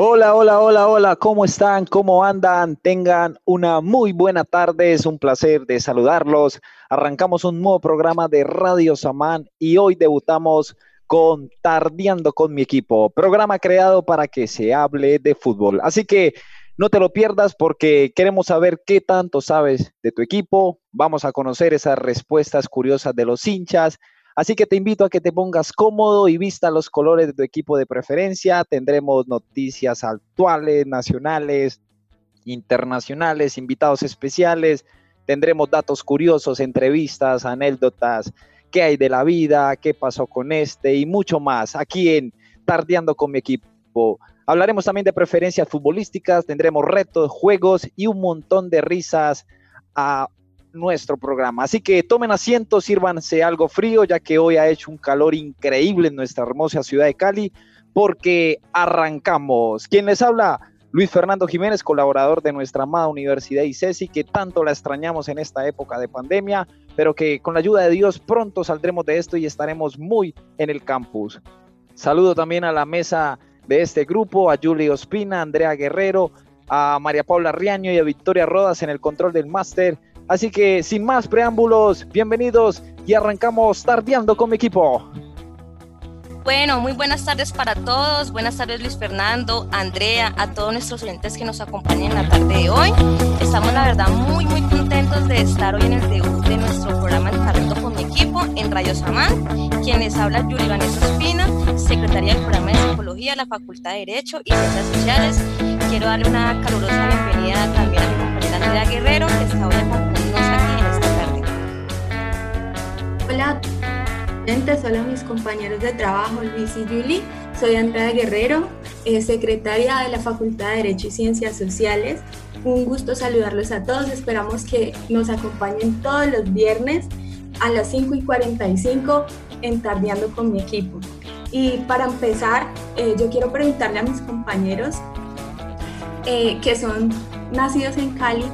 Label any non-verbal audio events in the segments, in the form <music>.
Hola, hola, hola, hola, ¿cómo están? ¿Cómo andan? Tengan una muy buena tarde, es un placer de saludarlos. Arrancamos un nuevo programa de Radio Samán y hoy debutamos con Tardeando con mi equipo, programa creado para que se hable de fútbol. Así que no te lo pierdas porque queremos saber qué tanto sabes de tu equipo, vamos a conocer esas respuestas curiosas de los hinchas Así que te invito a que te pongas cómodo y vista los colores de tu equipo de preferencia. Tendremos noticias actuales, nacionales, internacionales, invitados especiales. Tendremos datos curiosos, entrevistas, anécdotas, qué hay de la vida, qué pasó con este y mucho más aquí en Tardeando con mi equipo. Hablaremos también de preferencias futbolísticas, tendremos retos, juegos y un montón de risas a nuestro programa. Así que tomen asiento, sírvanse algo frío, ya que hoy ha hecho un calor increíble en nuestra hermosa ciudad de Cali, porque arrancamos. ¿Quién les habla? Luis Fernando Jiménez, colaborador de nuestra amada Universidad ICESI, que tanto la extrañamos en esta época de pandemia, pero que con la ayuda de Dios pronto saldremos de esto y estaremos muy en el campus. Saludo también a la mesa de este grupo, a Julio Espina, a Andrea Guerrero, a María Paula Riaño y a Victoria Rodas en el control del máster Así que sin más preámbulos, bienvenidos y arrancamos tardeando con mi equipo. Bueno, muy buenas tardes para todos. Buenas tardes Luis Fernando, Andrea, a todos nuestros oyentes que nos acompañan en la tarde de hoy. Estamos la verdad muy muy contentos de estar hoy en el debut de nuestro programa Tardeando con mi equipo en Radio Samán. Quienes habla Yuri Vanessa Espina, secretaria del programa de Psicología de la Facultad de Derecho y Ciencias Sociales. Quiero darle una calurosa bienvenida también a mi compañera Andrea Guerrero, que está hoy acompañándonos hola mis compañeros de trabajo Luis y Julie. Soy Andrea Guerrero, eh, secretaria de la Facultad de Derecho y Ciencias Sociales. Un gusto saludarlos a todos. Esperamos que nos acompañen todos los viernes a las 5 y 45 en Tardeando con mi equipo. Y para empezar, eh, yo quiero preguntarle a mis compañeros eh, que son nacidos en Cali,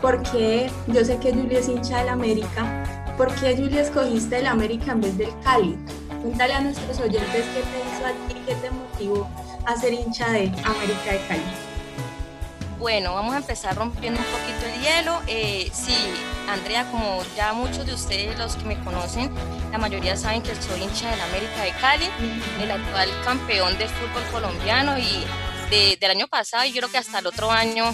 ¿por qué? Yo sé que Julia es hincha del América, ¿por qué Julia escogiste el América en vez del Cali? Cuéntale a nuestros oyentes qué te hizo a qué te motivó a ser hincha de América de Cali. Bueno, vamos a empezar rompiendo un poquito el hielo. Eh, sí, Andrea, como ya muchos de ustedes, los que me conocen, la mayoría saben que soy hincha del América de Cali, el actual campeón del fútbol colombiano y del año pasado y yo creo que hasta el otro año,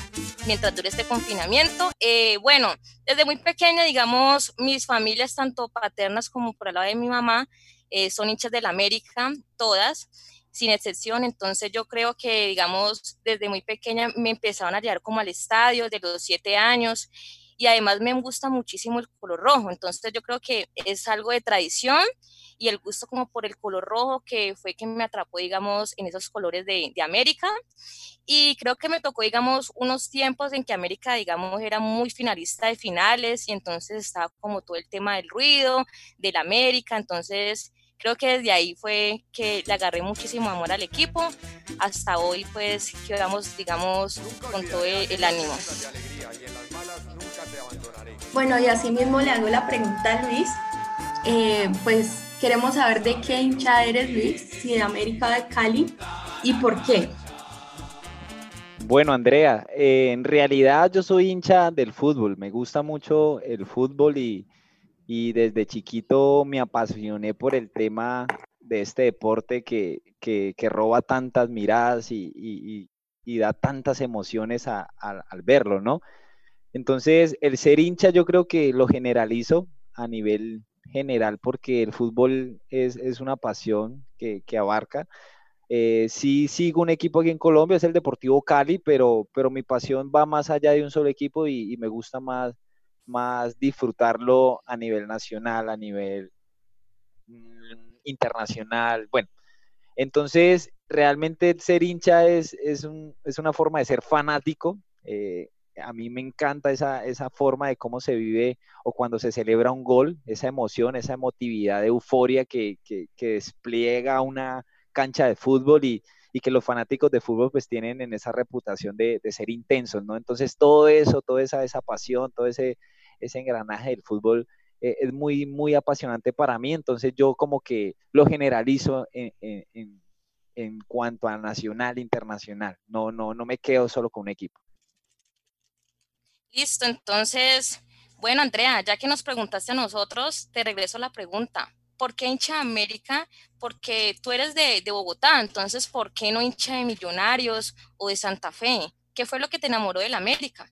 mientras dure este confinamiento. Eh, bueno, desde muy pequeña, digamos, mis familias, tanto paternas como por el lado de mi mamá, eh, son hinchas del América, todas, sin excepción. Entonces yo creo que, digamos, desde muy pequeña me empezaron a llevar como al estadio, de los siete años, y además me gusta muchísimo el color rojo. Entonces yo creo que es algo de tradición y el gusto como por el color rojo que fue que me atrapó, digamos, en esos colores de, de, América. Y creo que me tocó, digamos, unos tiempos en que América, digamos, era muy finalista de finales y entonces estaba como todo el tema del ruido, del América. Entonces creo que desde ahí fue que le agarré muchísimo amor al equipo. Hasta hoy, pues, quedamos, digamos, con todo el, ánimo. Bueno, y así mismo le hago la pregunta a Luis. Eh, pues Queremos saber de qué hincha eres, Luis, si de América de Cali y por qué. Bueno, Andrea, eh, en realidad yo soy hincha del fútbol, me gusta mucho el fútbol y, desde chiquito me apasioné por el tema de este deporte que, roba tantas miradas y, da tantas emociones al verlo, ¿no? Entonces, el ser hincha yo creo que lo generalizo a nivel general porque el fútbol es, una pasión que, abarca. Eh, sí sigo un equipo aquí en Colombia, es el Deportivo Cali, pero, pero mi pasión va más allá de un solo equipo y, me gusta más, más disfrutarlo a nivel nacional, a nivel mm, internacional. Bueno, entonces realmente ser hincha es, es, una forma de ser fanático. Eh, a mí me encanta esa, esa forma de cómo se vive o cuando se celebra un gol, esa emoción, esa emotividad euforia que, que, despliega una cancha de fútbol y, y, que los fanáticos de fútbol pues tienen en esa reputación de, de ser intensos, ¿no? Entonces todo eso, toda esa, esa pasión, todo ese, ese engranaje del fútbol eh, es muy, muy apasionante para mí, entonces yo como que lo generalizo en, en, en cuanto a nacional, internacional. No, no, no me quedo solo con un equipo. Listo, entonces, bueno, Andrea, ya que nos preguntaste a nosotros, te regreso la pregunta. ¿Por qué hincha de América? Porque tú eres de, Bogotá, entonces, ¿por qué no hincha de Millonarios o de Santa Fe? ¿Qué fue lo que te enamoró del América?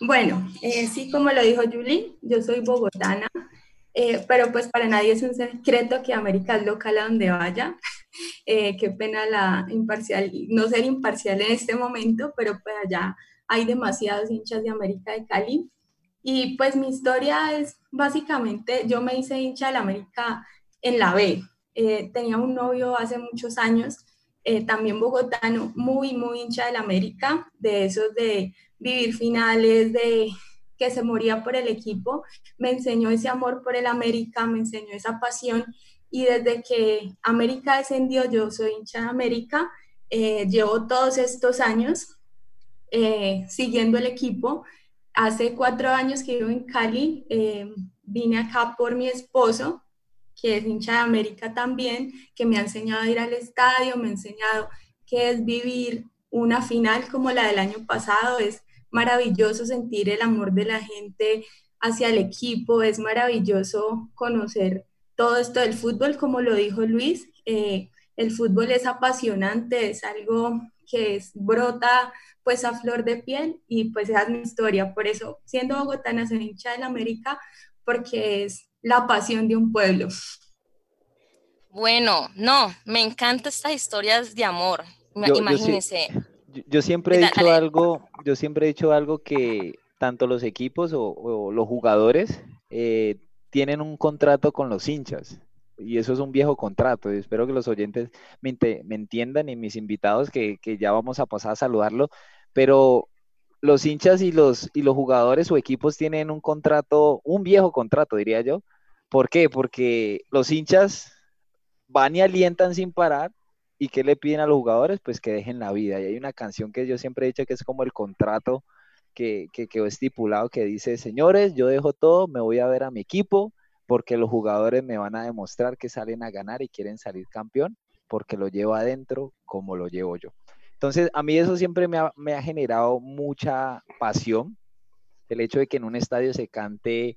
Bueno, eh, sí, como lo dijo Julie, yo soy bogotana, eh, pero pues para nadie es un secreto que América es local a donde vaya. <laughs> Eh, qué pena la imparcial, no ser imparcial en este momento, pero pues allá hay demasiados hinchas de América de Cali. Y pues mi historia es básicamente, yo me hice hincha de la América en la B. tenía un novio hace muchos años, también bogotano, muy, muy hincha de la América, de esos de vivir finales, de que se moría por el equipo, me enseñó ese amor por el América, me enseñó esa pasión y desde que América descendió, yo soy hincha de América, eh, llevo todos estos años eh, siguiendo el equipo. Hace cuatro años que vivo en Cali, eh, vine acá por mi esposo, que es hincha de América también, que me ha enseñado a ir al estadio, me ha enseñado qué es vivir una final como la del año pasado, es maravilloso sentir el amor de la gente hacia el equipo, es maravilloso conocer todo esto del fútbol, como lo dijo Luis, eh, el fútbol es apasionante, es algo que es, brota pues a flor de piel y pues esa es mi historia, por eso siendo bogotana soy hincha del América porque es la pasión de un pueblo. Bueno, no, me encantan estas historias de amor, imagínense yo siempre he dicho algo, yo siempre he dicho algo que tanto los equipos o, los jugadores eh, tienen un contrato con los hinchas. Y eso es un viejo contrato. Y espero que los oyentes me, entiendan y mis invitados que, ya vamos a pasar a saludarlo. Pero los hinchas y los, y los jugadores o equipos tienen un contrato, un viejo contrato, diría yo. ¿Por qué? Porque los hinchas van y alientan sin parar ¿Y qué le piden a los jugadores? Pues que dejen la vida. Y hay una canción que yo siempre he dicho que es como el contrato que, que quedó estipulado que dice, señores, yo dejo todo, me voy a ver a mi equipo porque los jugadores me van a demostrar que salen a ganar y quieren salir campeón porque lo llevo adentro como lo llevo yo. Entonces, a mí eso siempre me ha, me ha generado mucha pasión, el hecho de que en un estadio se cante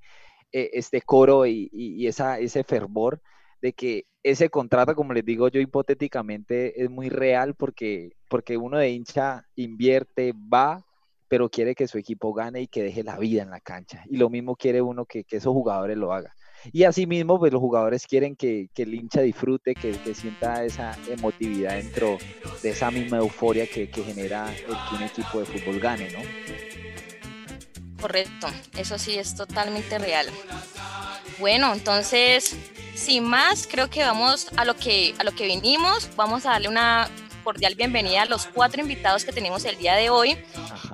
eh, este coro y, esa, ese fervor de que ese contrato, como les digo yo hipotéticamente, es muy real porque, porque uno de hincha invierte, va, pero quiere que su equipo gane y que deje la vida en la cancha. Y lo mismo quiere uno que, esos jugadores lo hagan. Y asimismo, pues los jugadores quieren que, el hincha disfrute, que, sienta esa emotividad dentro de esa misma euforia que, genera el que un equipo de fútbol gane, ¿no? Correcto, eso sí es totalmente real. Bueno, entonces sin más, creo que vamos a lo que, a lo que vinimos. Vamos a darle una cordial bienvenida a los cuatro invitados que tenemos el día de hoy.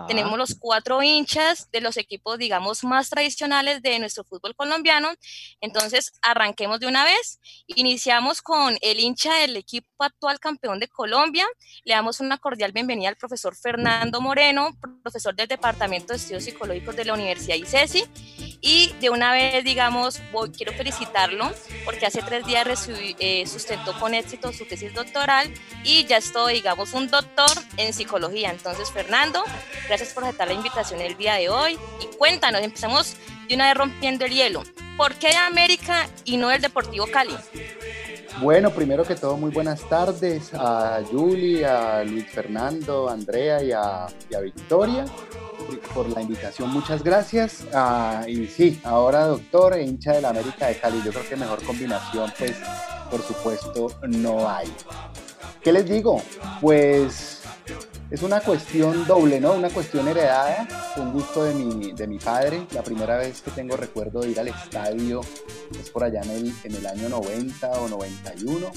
Tenemos los cuatro hinchas de los equipos, digamos, más tradicionales de nuestro fútbol colombiano. Entonces, arranquemos de una vez. Iniciamos con el hincha del equipo actual campeón de Colombia. Le damos una cordial bienvenida al profesor Fernando Moreno, profesor del Departamento de Estudios Psicológicos de la Universidad ICESI. Y de una vez, digamos, voy, quiero felicitarlo porque hace tres días eh, sustentó con éxito su tesis doctoral y ya digamos, un doctor en psicología. Entonces, Fernando, gracias por aceptar la invitación el día de hoy. Y cuéntanos, empezamos de una vez rompiendo el hielo. ¿Por qué América y no el Deportivo Cali? Bueno, primero que todo, muy buenas tardes a Julie, a Luis Fernando, a Andrea y a, Victoria por la invitación. Muchas gracias. Ah, y sí, ahora doctor e hincha de la América de Cali. Yo creo que mejor combinación, pues, por supuesto, no hay. ¿Qué les digo? Pues es una cuestión doble, ¿no? Una cuestión heredada, un gusto de mi, de mi padre. La primera vez que tengo recuerdo de ir al estadio es por allá en el, en el año 90 o 91.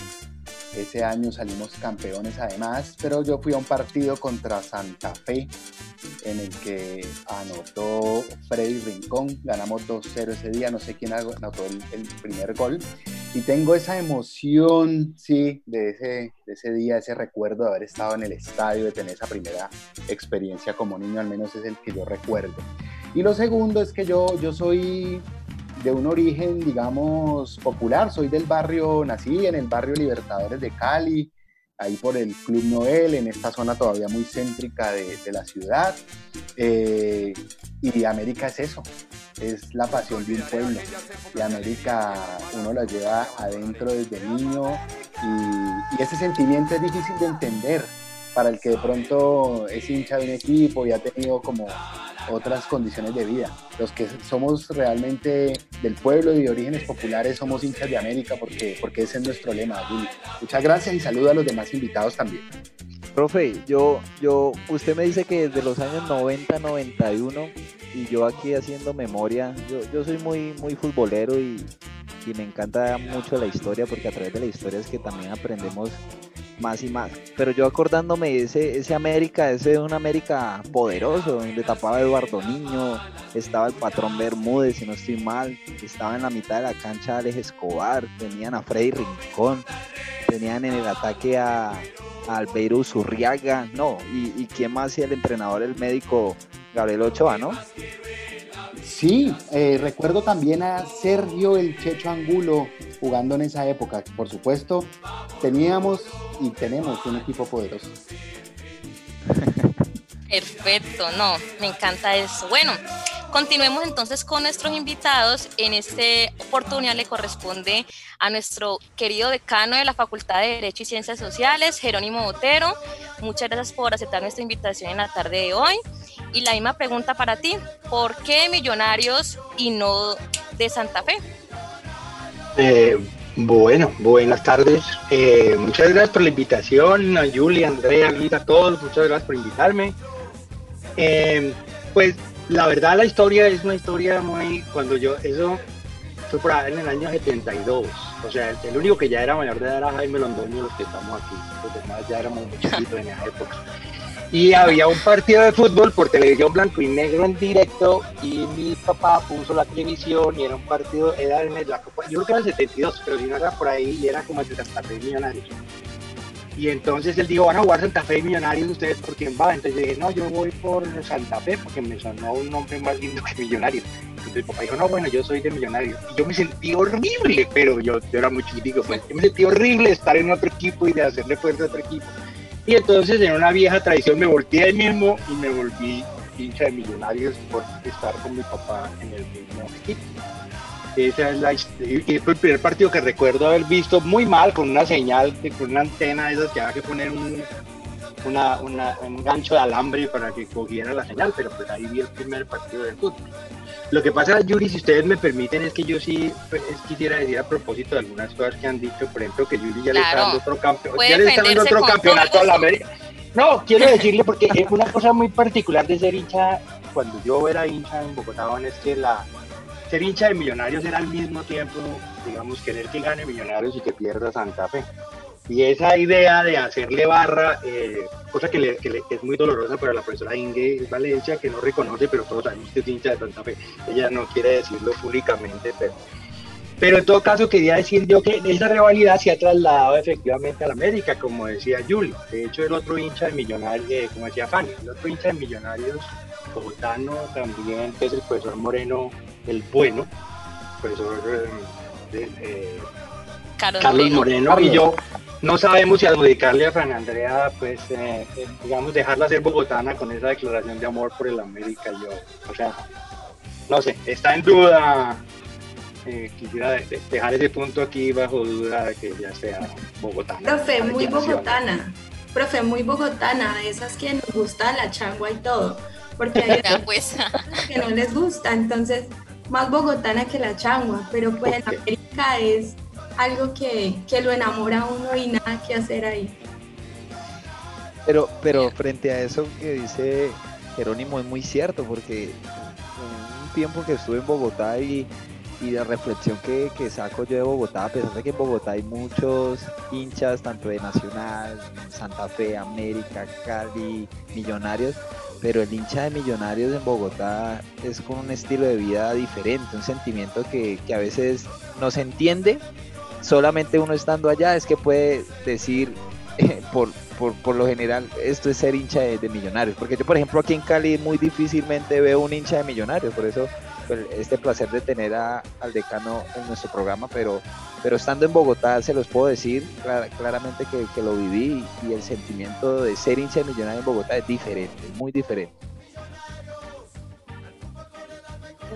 Ese año salimos campeones además, pero yo fui a un partido contra Santa Fe en el que anotó Freddy Rincón, ganamos 2-0 ese día, no sé quién anotó el, primer gol, y tengo esa emoción, sí, de ese, ese día, ese recuerdo de haber estado en el estadio, de tener esa primera experiencia como niño, al menos es el que yo recuerdo. Y lo segundo es que yo, yo soy de un origen, digamos, popular. Soy del barrio, nací en el barrio Libertadores de Cali, ahí por el Club Noel, en esta zona todavía muy céntrica de, la ciudad. Eh, y América es eso, es la pasión de un pueblo. Y América uno la lleva adentro desde niño y, ese sentimiento es difícil de entender para el que de pronto es hincha de un equipo y ha tenido como otras condiciones de vida. Los que somos realmente del pueblo y de orígenes populares somos hinchas de América porque, porque ese es nuestro lema, Muchas gracias y saludo a los demás invitados también. Profe, yo, yo, usted me dice que desde los años 90, 91 y yo aquí haciendo memoria, yo, yo soy muy, muy futbolero y, y me encanta mucho la historia porque a través de la historia es que también aprendemos más y más. Pero yo acordándome ese, ese América, ese es un América poderoso, donde tapaba Eduardo Niño, estaba el patrón Bermúdez, si no estoy mal, estaba en la mitad de la cancha Alex Escobar, tenían a Freddy Rincón, tenían en el ataque a, a Albeiro no, y, y quién más y el entrenador, el médico Gabriel Ochoa, ¿no? Sí, eh, recuerdo también a Sergio el Checho Angulo jugando en esa época. Por supuesto, teníamos y tenemos un equipo poderoso. <laughs> Perfecto, no, me encanta eso. Bueno, continuemos entonces con nuestros invitados. En esta oportunidad le corresponde a nuestro querido decano de la Facultad de Derecho y Ciencias Sociales, Jerónimo Botero. Muchas gracias por aceptar nuestra invitación en la tarde de hoy. Y la misma pregunta para ti, ¿por qué Millonarios y no de Santa Fe? Eh, bueno, buenas tardes. Eh, muchas gracias por la invitación, a Julia, Andrea, Luis, a todos, muchas gracias por invitarme. Eh, pues la verdad la historia es una historia muy, cuando yo, eso fue por ahí en el año 72, o sea, el, único que ya era mayor de edad era Jaime Londoño, los que estamos aquí, los demás ya éramos muchachitos en esa época y había un partido de fútbol por televisión blanco y negro en directo y mi papá puso la televisión y era un partido, era la Copa, yo creo que era el 72, pero si no era por ahí y era como el de Santa Fe. Y entonces él dijo, van a jugar Santa Fe y Millonarios, ¿ustedes por quién va? Entonces yo dije, no, yo voy por Santa Fe porque me sonó un nombre más lindo que Millonarios. Entonces mi papá dijo, no, bueno, yo soy de Millonarios. Y yo me sentí horrible, pero yo, yo era muy chiquitico, pues yo me sentí horrible estar en otro equipo y de hacerle fuerza a otro equipo. Y entonces en una vieja tradición me volteé ahí mismo y me volví hincha de millonarios por estar con mi papá en el mismo equipo. Esa es la y fue el primer partido que recuerdo haber visto muy mal con una señal, con una antena de esas que había que poner un, una, un gancho de alambre para que cogiera la señal, pero pues ahí vi el primer partido del fútbol. Lo que pasa, Yuri, si ustedes me permiten, es que yo sí pues, quisiera decir a propósito de algunas cosas que han dicho, por ejemplo, que Yuri ya le está dando otro, ya le está dando otro campeonato a la América. No, quiero decirle porque es una cosa muy particular de ser hincha, cuando yo era hincha en Bogotá, es que la, ser hincha de Millonarios era al mismo tiempo, digamos, querer que gane Millonarios y que pierda Santa Fe. Y esa idea de hacerle barra, eh, cosa que, es muy dolorosa para la profesora Inge Valencia, que no reconoce, pero todos sabemos que es hincha de Santa Fe. Ella no quiere decirlo públicamente, pero, pero en todo caso quería decir yo que esa rivalidad se ha trasladado efectivamente a la América, como decía Julio. De hecho, el otro hincha de Millonarios, eh, como decía Fanny, el otro hincha de Millonarios bogotano también, es el profesor Moreno, el bueno, profesor eh, Carlos, Moreno, y yo no sabemos si adjudicarle a Fran Andrea, pues, eh, eh, digamos, dejarla ser bogotana con esa declaración de amor por el América. Yo, o sea, no sé, está en duda. Eh, quisiera dejar ese punto aquí bajo duda de que ya sea bogotana. Profe, muy bogotana. Profe, muy bogotana, de esas que nos gusta la changua y todo. Porque hay <laughs> pues. que no les gusta, entonces, más bogotana que la changua. Pero pues en América es algo que, lo enamora a uno y nada que hacer ahí. Pero, pero frente a eso que dice Jerónimo es muy cierto, porque un tiempo que estuve en Bogotá y, y la reflexión que, saco yo de Bogotá, a pesar de que en Bogotá hay muchos hinchas, tanto de Nacional, Santa Fe, América, Cali, Millonarios, pero el hincha de Millonarios en Bogotá es con un estilo de vida diferente, un sentimiento que, que a veces no se entiende, solamente uno estando allá es que puede decir <laughs> por, por, lo general esto es ser hincha de, millonarios. Porque yo, por ejemplo, aquí en Cali muy difícilmente veo un hincha de millonarios. Por eso este placer de tener al decano en nuestro programa, pero, pero estando en Bogotá se los puedo decir claramente que, que, lo viví y el sentimiento de ser hincha millonario en Bogotá es diferente, muy diferente.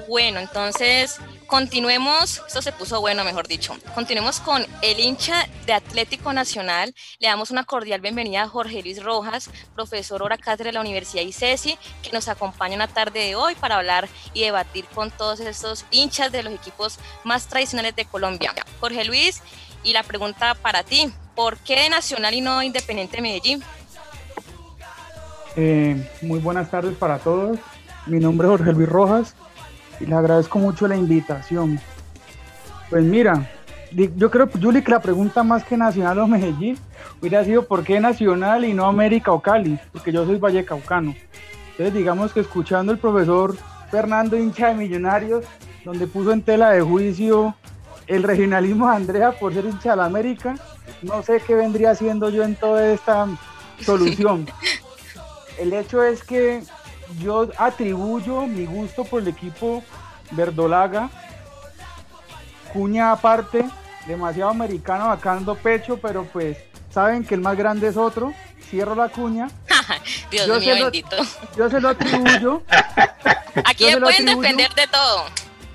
Bueno, entonces continuemos, esto se puso bueno, mejor dicho. Continuemos con el hincha de Atlético Nacional. Le damos una cordial bienvenida a Jorge Luis Rojas, profesor hora cátedra de la Universidad ICESI, que nos acompaña una tarde de hoy para hablar y debatir con todos estos hinchas de los equipos más tradicionales de Colombia. Jorge Luis, y la pregunta para ti, ¿por qué Nacional y no Independiente Medellín? Eh, muy buenas tardes para todos. Mi nombre es Jorge Luis Rojas, y le agradezco mucho la invitación. Pues mira, yo creo, Juli, que la pregunta más que Nacional o Medellín hubiera sido ¿por qué Nacional y no América o Cali? Porque yo soy vallecaucano. Entonces digamos que escuchando el profesor Fernando hincha de Millonarios, donde puso en tela de juicio el regionalismo de Andrea por ser hincha de la América, no sé qué vendría haciendo yo en toda esta <laughs> solución. El hecho es que yo atribuyo mi gusto por el equipo verdolaga. Cuña aparte, demasiado americano sacando pecho, pero pues saben que el más grande es otro. Cierro la cuña. <laughs> Dios yo mío bendito. Yo se lo atribuyo. <laughs> Aquí pueden defender de todo.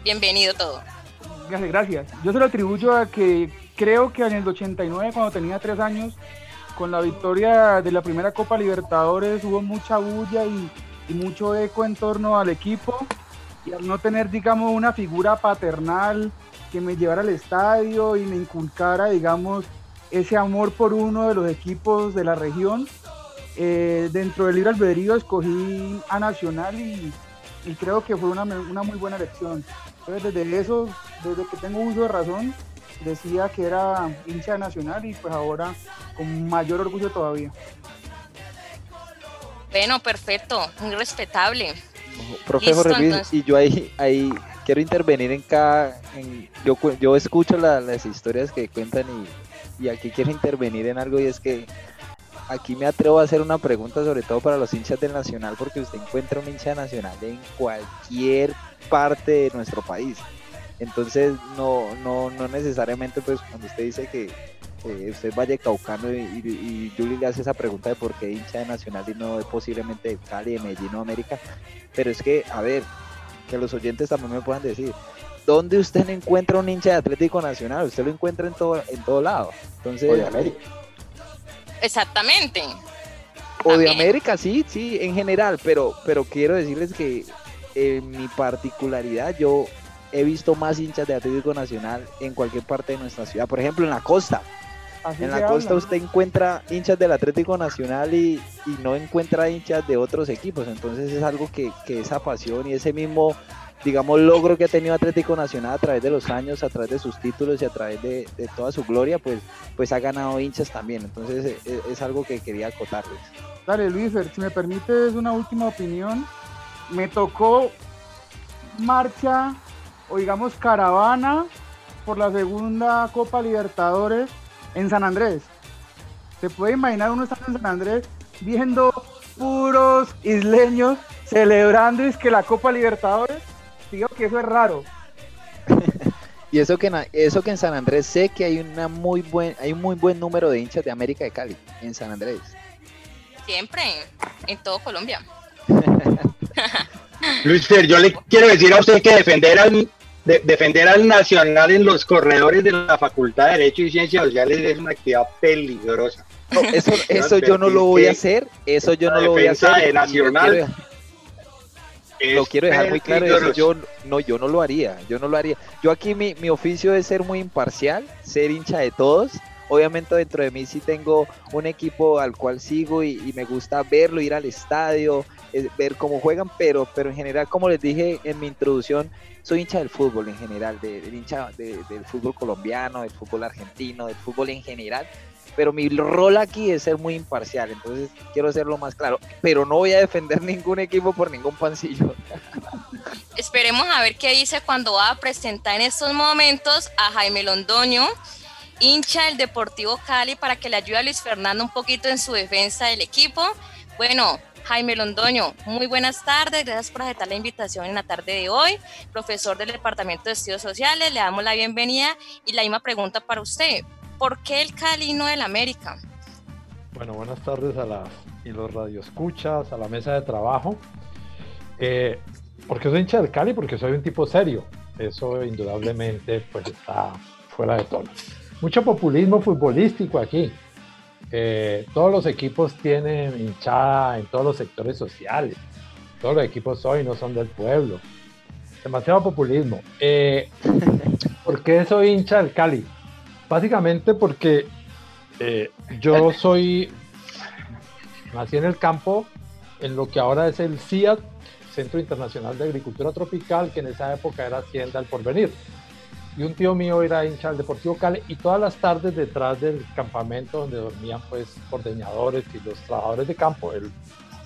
Bienvenido todo. Gracias, gracias. Yo se lo atribuyo a que creo que en el 89, cuando tenía tres años, con la victoria de la primera Copa Libertadores, hubo mucha bulla y y mucho eco en torno al equipo y al no tener, digamos, una figura paternal que me llevara al estadio y me inculcara, digamos, ese amor por uno de los equipos de la región. Eh, dentro del libre albedrío escogí a Nacional y, creo que fue una, una, muy buena elección. Entonces, desde eso, desde que tengo uso de razón, decía que era hincha Nacional y pues ahora con mayor orgullo todavía. Bueno, perfecto, muy respetable. Profesor Luis, y yo ahí, ahí quiero intervenir en cada, yo, yo escucho las historias que cuentan y, y aquí quiero intervenir en algo y es que aquí me atrevo a hacer una pregunta sobre todo para los hinchas del Nacional porque usted encuentra un hincha nacional en cualquier parte de nuestro país. Entonces no, no, no necesariamente pues cuando usted dice que eh, usted vaya Caucano y, y, Juli le hace esa pregunta de por qué hincha de Nacional y no posiblemente de Cali, de Medellín o América. Pero es que, a ver, que los oyentes también me puedan decir, ¿dónde usted no encuentra un hincha de Atlético Nacional? Usted lo encuentra en todo, en todo lado. Entonces, o de América. Exactamente. O de América, sí, sí, en general, pero, pero quiero decirles que en mi particularidad yo he visto más hinchas de Atlético Nacional en cualquier parte de nuestra ciudad. Por ejemplo, en la costa en la costa usted encuentra hinchas del Atlético Nacional y, no encuentra hinchas de otros equipos. Entonces es algo que, esa pasión y ese mismo, digamos, logro que ha tenido Atlético Nacional a través de los años, a través de sus títulos y a través de, toda su gloria, pues, pues ha ganado hinchas también. Entonces es, e, es algo que quería acotarles. Dale, Luis, si me permites una última opinión. Me tocó marcha o digamos caravana por la segunda Copa Libertadores en San Andrés. ¿Se puede imaginar uno estando en San Andrés viendo puros isleños celebrando es que la Copa Libertadores? Digo que eso es raro. <laughs> y eso que, eso que en San Andrés sé que hay una muy buen, hay un muy buen número de hinchas de América de Cali en San Andrés. Siempre, en todo Colombia. <laughs> Luis Fer, yo le quiero decir a usted que defender al, defender al Nacional en los corredores de la Facultad de Derecho y Ciencias Sociales es una actividad peligrosa. eso, <laughs> eso yo no lo voy a hacer, eso yo no lo voy a hacer. De Nacional lo quiero dejar muy claro, eso yo no, yo no lo haría, yo no lo haría. Yo aquí mi, mi oficio es ser muy imparcial, ser hincha de todos. Obviamente dentro de mí sí tengo un equipo al cual sigo y, y me gusta verlo, ir al estadio, ver cómo juegan, pero, pero en general, como les dije en mi introducción, soy hincha del fútbol en general, de, del hincha del fútbol colombiano, del fútbol argentino, del fútbol en general, pero mi rol aquí es ser muy imparcial, entonces quiero hacerlo más claro, pero no voy a defender <laughs> ningún equipo por ningún pancillo. <laughs> Esperemos a ver qué dice cuando va a presentar en estos momentos a Jaime Londoño, hincha del Deportivo Cali, para que le ayude a Luis Fernando un poquito en su defensa del equipo. Bueno, Jaime Londoño. Muy buenas tardes, gracias por aceptar la invitación en la tarde de hoy. Profesor del Departamento de Estudios Sociales, le damos la bienvenida y la misma pregunta para usted. ¿Por qué el Cali no del América? Bueno, buenas tardes a las y los radioescuchas, a la mesa de trabajo. Eh, ¿Por qué soy hincha del Cali? Porque soy un tipo serio. Eso indudablemente pues está fuera de tono. Mucho populismo futbolístico aquí. Eh, todos los equipos tienen hinchada en todos los sectores sociales. Todos los equipos hoy no son del pueblo. Demasiado populismo. Eh, <laughs> ¿Por qué soy hincha del Cali? Básicamente porque eh, yo soy, nací en el campo, en lo que ahora es el CIAT, Centro Internacional de Agricultura Tropical, que en esa época era Hacienda El Porvenir. Y un tío mío era hincha del Deportivo Cali y todas las tardes detrás del campamento donde dormían pues ordeñadores y los trabajadores de campo, él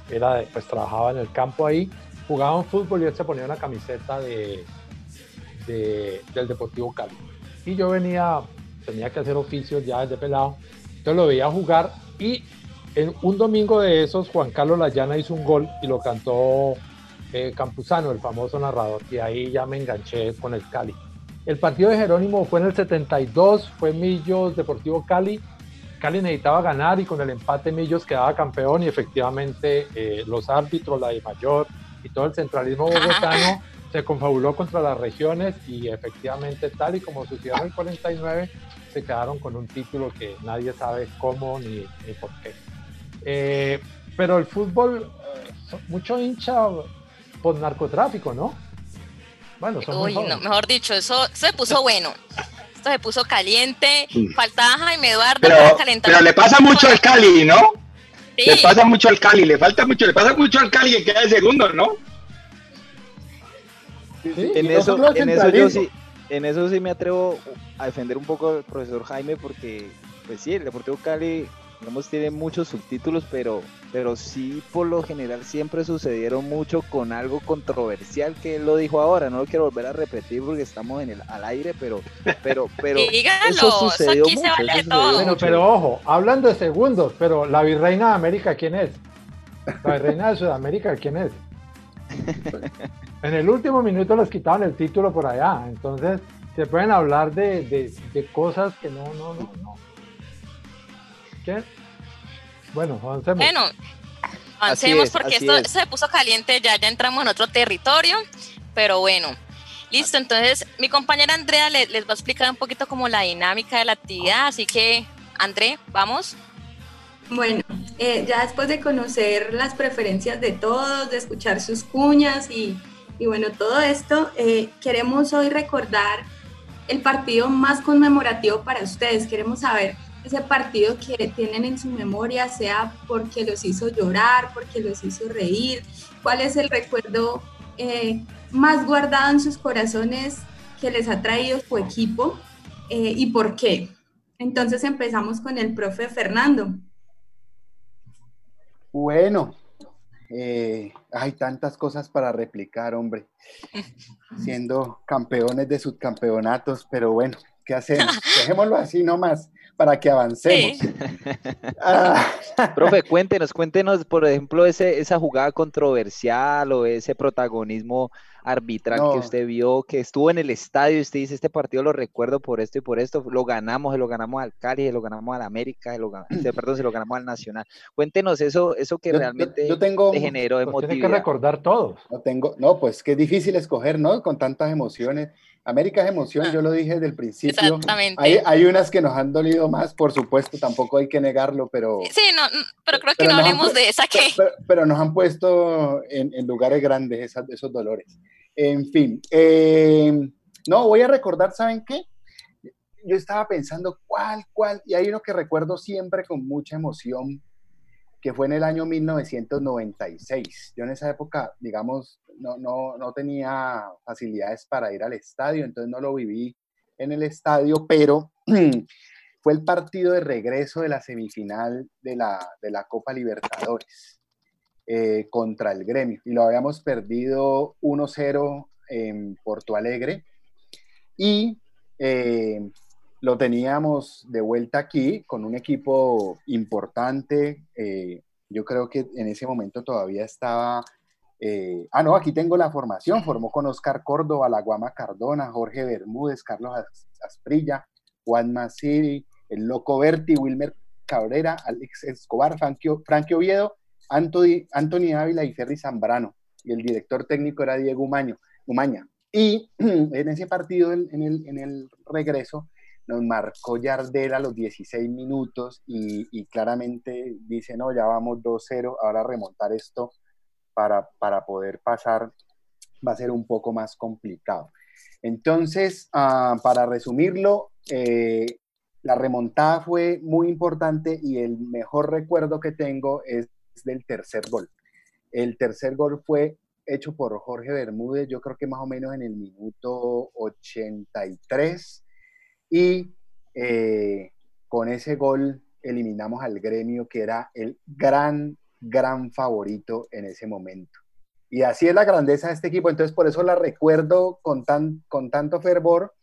era, pues trabajaba en el campo ahí, jugaban fútbol y él se ponía una camiseta de, del Deportivo Cali. Y yo venía, tenía que hacer oficios ya desde pelado, entonces lo veía jugar y en un domingo de esos Juan Carlos Layana hizo un gol y lo cantó eh, Campuzano, el famoso narrador, y ahí ya me enganché con el Cali. El partido de Jerónimo fue en el 72, fue Millos Deportivo Cali. Cali necesitaba ganar y con el empate Millos quedaba campeón y efectivamente eh, los árbitros, la de mayor y todo el centralismo bogotano se confabuló contra las regiones y efectivamente tal y como sucedió en el 49 se quedaron con un título que nadie sabe cómo ni, por qué. Eh, pero el fútbol, eh, mucho hincha por narcotráfico, ¿no? Bueno, Uy, no, mejor dicho, eso, se puso bueno. Esto se puso caliente. Faltaba Jaime Eduardo pero, Pero le pasa mucho al Cali, ¿no? Le pasa mucho al Cali, le falta mucho, le pasa mucho al Cali que queda de segundo, ¿no? en, eso, en eso yo sí, en eso sí me atrevo a defender un poco al profesor Jaime porque, pues sí, el Deportivo Cali, digamos, tiene muchos subtítulos, pero, pero sí, por lo general, siempre sucedieron mucho con algo controversial que él lo dijo ahora. No lo quiero volver a repetir porque estamos en el, al aire, pero, pero, <laughs> pero eso sucedió mucho. pero ojo, hablando de segundos, pero la virreina de América, ¿quién es? La virreina de Sudamérica, ¿quién es? <laughs> en el último minuto les quitaban el título por allá. Entonces, se pueden hablar de, cosas que no, no, no, no. ¿Qué? Bueno, avancemos. Bueno, avancemos porque esto se puso caliente, ya, ya entramos en otro territorio, pero bueno. Listo, entonces mi compañera Andrea les, les va a explicar un poquito como la dinámica de la actividad, así que André, vamos. Bueno, eh, ya después de conocer las preferencias de todos, de escuchar sus cuñas y, bueno, todo esto, eh, queremos hoy recordar el partido más conmemorativo para ustedes. Queremos saber ese partido que tienen en su memoria, sea porque los hizo llorar, porque los hizo reír, cuál es el recuerdo eh, más guardado en sus corazones que les ha traído su equipo y por qué. Entonces empezamos con el profe Fernando. Bueno, eh, hay tantas cosas para replicar, hombre, siendo campeones de subcampeonatos, pero bueno, ¿qué hacemos? <laughs> Dejémoslo así nomás para que avancemos. <laughs> Ah. Profe, cuéntenos, cuéntenos, por ejemplo, ese, esa jugada controversial o ese protagonismo arbitral que usted vio, que estuvo en el estadio y usted dice, este partido lo recuerdo por esto y por esto, lo ganamos, se lo ganamos al Cali, se lo ganamos al América, se lo, <clears throat> perdón, se lo ganamos al Nacional. Cuéntenos eso, eso que realmente yo, tengo, generó emotividad. Tiene que recordar todos. No, tengo, no, pues que es difícil escoger, ¿no? Con tantas emociones. América es emoción, yo lo dije desde el principio. Exactamente. Hay, hay, unas que nos han dolido más, por supuesto, tampoco hay que negarlo, pero... Sí, no, pero creo que no hablemos de esa que... Pero, nos han puesto en, en lugares grandes esos dolores. En fin, eh, no, voy a recordar, ¿saben qué? Yo estaba pensando cuál, cuál, y hay uno que recuerdo siempre con mucha emoción, que fue en el año 1996. Yo en esa época, digamos, no, no, no tenía facilidades para ir al estadio, entonces no lo viví en el estadio, pero <clears throat> fue el partido de regreso de la semifinal de la, de la Copa Libertadores. Eh, contra el gremio y lo habíamos perdido 1-0 en Porto Alegre y eh, lo teníamos de vuelta aquí con un equipo importante, eh, Yo creo que en ese momento todavía estaba... eh, ah, no, aquí tengo la formación. Formó con Oscar Córdoba, La Guama Cardona, Jorge Bermúdez, Carlos As- Asprilla, Juan Masiri, El Loco Berti, Wilmer Cabrera, Alex Escobar, Frankie Oviedo, Anthony, Anthony Ávila y Ferry Zambrano. Y el director técnico era Diego Umaño. Y <clears throat> en ese partido, en el regreso, nos marcó Yardel a los 16 minutos y, claramente dice, no, ya vamos 2-0, ahora remontar esto para, para poder pasar va a ser un poco más complicado. Entonces, ah, para resumirlo, eh, la remontada fue muy importante y el mejor recuerdo que tengo es del tercer gol. El tercer gol fue hecho por Jorge Bermúdez, yo creo que más o menos en el minuto 83 y eh, con ese gol eliminamos al gremio que era el gran, gran favorito en ese momento. Y así es la grandeza de este equipo, entonces por eso la recuerdo con, tan, con tanto fervor,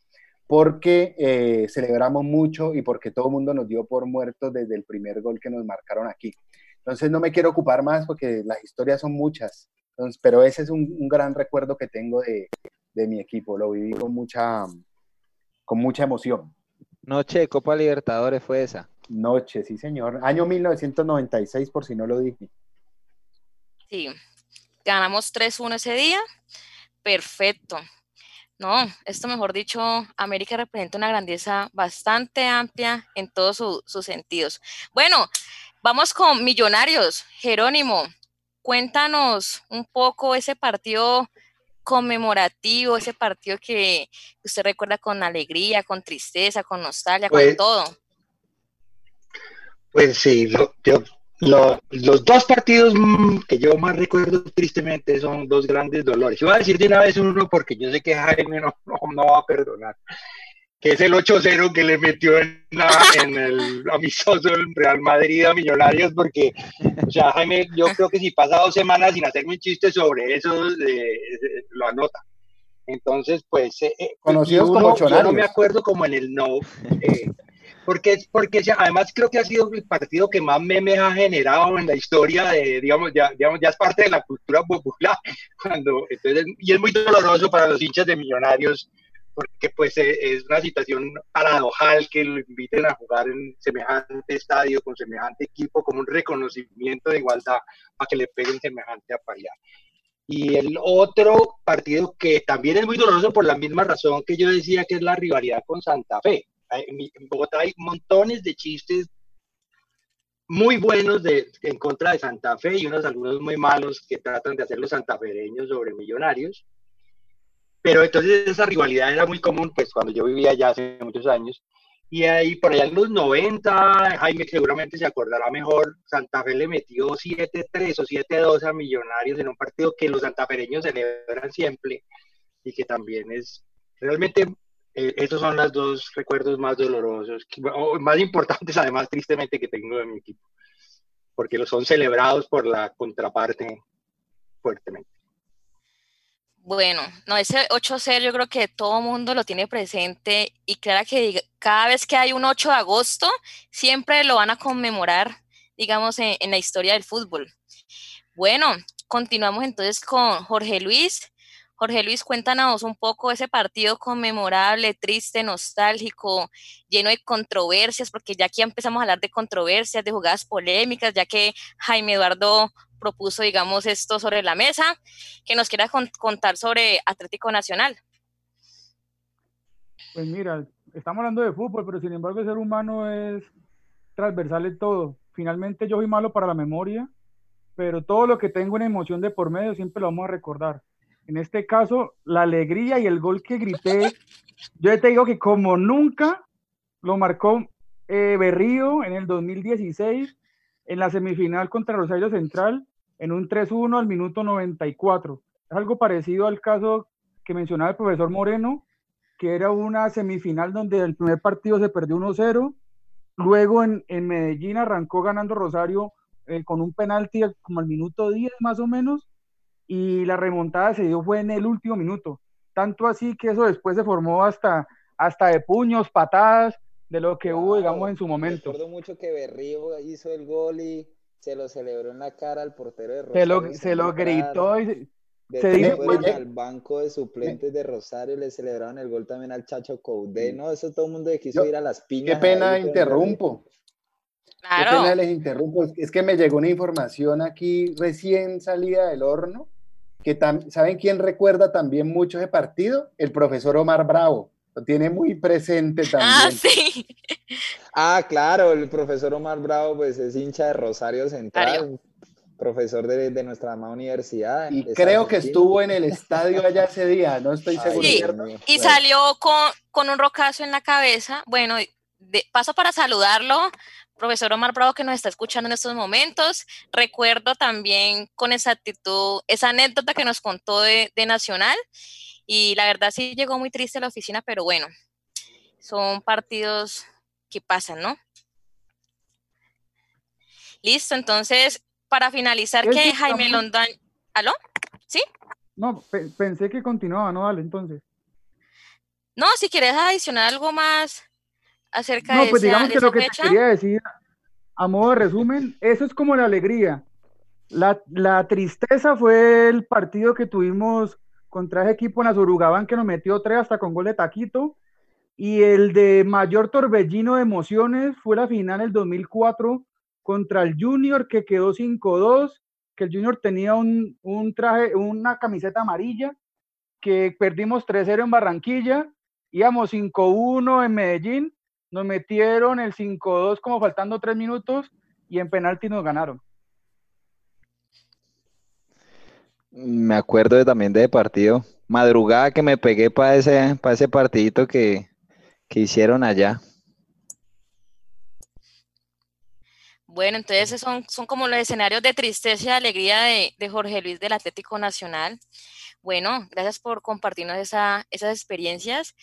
porque eh, celebramos mucho y porque todo el mundo nos dio por muertos desde el primer gol que nos marcaron aquí. Entonces no me quiero ocupar más porque las historias son muchas, entonces, pero ese es un, un gran recuerdo que tengo de, de mi equipo, lo viví con mucha, con mucha emoción. Noche de Copa Libertadores fue esa. Noche, sí señor. Año 1996, por si no lo dije. Sí, ganamos 3-1 ese día. Perfecto. No, esto mejor dicho, América representa una grandeza bastante amplia en todos su- sus sentidos. Bueno, vamos con Millonarios. Jerónimo, cuéntanos un poco ese partido conmemorativo, ese partido que usted recuerda con alegría, con tristeza, con nostalgia, con Pues- todo. Pues sí, lo- yo- lo- los dos partidos mm, que yo más recuerdo tristemente son dos grandes dolores. Yo voy a decir de una vez uno porque yo sé que Jaime no, <laughs> no, no va a perdonar, que es el 8-0 que le metió en, la- en el amistoso del Real Madrid a Millonarios, porque, o sea, Jaime, yo creo que si pasa dos semanas sin hacerme un chiste sobre eso, eh, eh, lo anota. Entonces, pues, eh, eh, Conocidos y como uno- yo no me acuerdo como en el no, eh, porque, porque además creo que ha sido el partido que más memes ha generado en la historia de, digamos, ya, digamos, ya es parte de la cultura popular, <laughs> cuando, entonces, y es muy doloroso para los hinchas de millonarios, porque pues eh, es una situación paradojal que lo inviten a jugar en semejante estadio, con semejante equipo, como un reconocimiento de igualdad, para que le peguen semejante apaleada. Y el otro partido que también es muy doloroso por la misma razón que yo decía que es la rivalidad con Santa Fe. Mi- en Bogotá hay montones de chistes muy buenos de, en contra de Santa Fe y unos algunos muy malos que tratan de hacer los santafereños sobre millonarios. Pero entonces esa rivalidad era muy común, pues cuando yo vivía allá hace muchos años. Y ahí por allá en los 90, Jaime seguramente se acordará mejor, Santa Fe le metió 7-3 o 7-2 a Millonarios en un partido que los santafereños celebran siempre y que también es realmente eh, esos son los dos recuerdos más dolorosos, o más importantes <laughs> además tristemente que tengo de mi equipo, porque los son celebrados por la contraparte fuertemente. Bueno, no, ese 8-0 yo creo que todo mundo lo tiene presente y claro que cada vez que hay un 8 de agosto, siempre lo van a conmemorar, digamos, en, en la historia del fútbol. Bueno, continuamos entonces con Jorge Luis. Jorge Luis, cuéntanos un poco ese partido conmemorable, triste, nostálgico, lleno de controversias, porque ya aquí empezamos a hablar de controversias, de jugadas polémicas, ya que Jaime Eduardo propuso, digamos, esto sobre la mesa que nos quiera con- contar sobre Atlético Nacional. Pues mira, estamos hablando de fútbol, pero sin embargo el ser humano es transversal en todo. Finalmente yo soy malo para la memoria, pero todo lo que tengo en emoción de por medio siempre lo vamos a recordar. En este caso, la alegría y el gol que grité, yo te digo que como nunca lo marcó eh, Berrío en el 2016 en la semifinal contra Rosario Central en un 3-1 al minuto 94. Es algo parecido al caso que mencionaba el profesor Moreno, que era una semifinal donde el primer partido se perdió 1-0, luego en, Medellín arrancó ganando Rosario eh, con un penalti como al minuto 10 más o menos, y la remontada se dio fue en el último minuto, tanto así que eso después se formó hasta, hasta de puños, patadas, de lo que wow, hubo, digamos, en su momento. Recuerdo mucho que Berrío hizo el gol y, se lo celebró en la cara al portero de Rosario. Se lo, se lo gritó y se dice al banco de suplentes de Rosario le celebraron el gol también al Chacho Coudet, ¿no? Eso todo el mundo quiso ir a las piñas. Qué pena interrumpo. Claro. Qué pena les interrumpo. Es que me llegó una información aquí recién salida del horno, que ¿saben quién recuerda también mucho ese partido? El profesor Omar Bravo. Lo tiene muy presente ah, también. Ah, sí. Ah, claro, el profesor Omar Bravo pues es hincha de Rosario Central profesor de, de nuestra amada universidad. Y creo que estuvo en el estadio allá ese día, no estoy seguro. Sí, y salió con, con, un rocazo en la cabeza. Bueno, de, paso para saludarlo, profesor Omar Bravo, que nos está escuchando en estos momentos. Recuerdo también con esa actitud, esa anécdota que nos contó de, de Nacional. Y la verdad sí llegó muy triste a la oficina, pero bueno, son partidos que pasan, ¿no? Listo, entonces para finalizar, que Jaime. ¿Aló? ¿Sí? No, pensé que continuaba, no, dale, entonces. No, si quieres adicionar algo más acerca de No, pues digamos que lo que te quería decir, a modo de resumen, eso es como la alegría. La, la, tristeza fue el partido que tuvimos contra ese equipo en Azurugabán que nos metió tres hasta con gol de Taquito. Y el de mayor torbellino de emociones fue la final del 2004 contra el Junior que quedó 5-2, que el Junior tenía un, traje, una camiseta amarilla, que perdimos 3-0 en Barranquilla, íbamos 5-1 en Medellín, nos metieron el 5-2 como faltando 3 minutos y en penalti nos ganaron. Me acuerdo también de partido, madrugada que me pegué para ese, para ese partidito que, que hicieron allá. Bueno, entonces son, son como los escenarios de tristeza y alegría de, Jorge Luis del Atlético Nacional. Bueno, gracias por compartirnos esa, esas experiencias.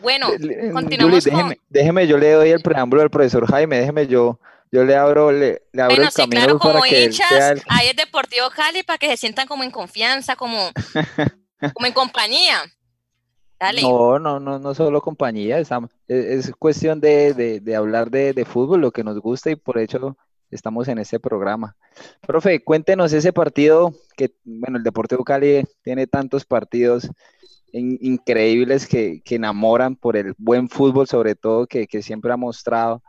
Bueno, continuamos déjeme, yo le doy el preámbulo al profesor Jaime, déjeme yo, yo le abro, le, abro el camino claro, como hinchas, ahí es Deportivo Cali para que se sientan como en confianza, como, <laughs> como en compañía. Dale. No, no, no, no solo compañía, es, es cuestión de, de, de hablar de, de, fútbol, lo que nos gusta y por hecho estamos en este programa. Profe, cuéntenos ese partido que, bueno, el Deportivo Cali tiene tantos partidos increíbles que, enamoran por el buen fútbol, sobre todo, que, siempre ha mostrado.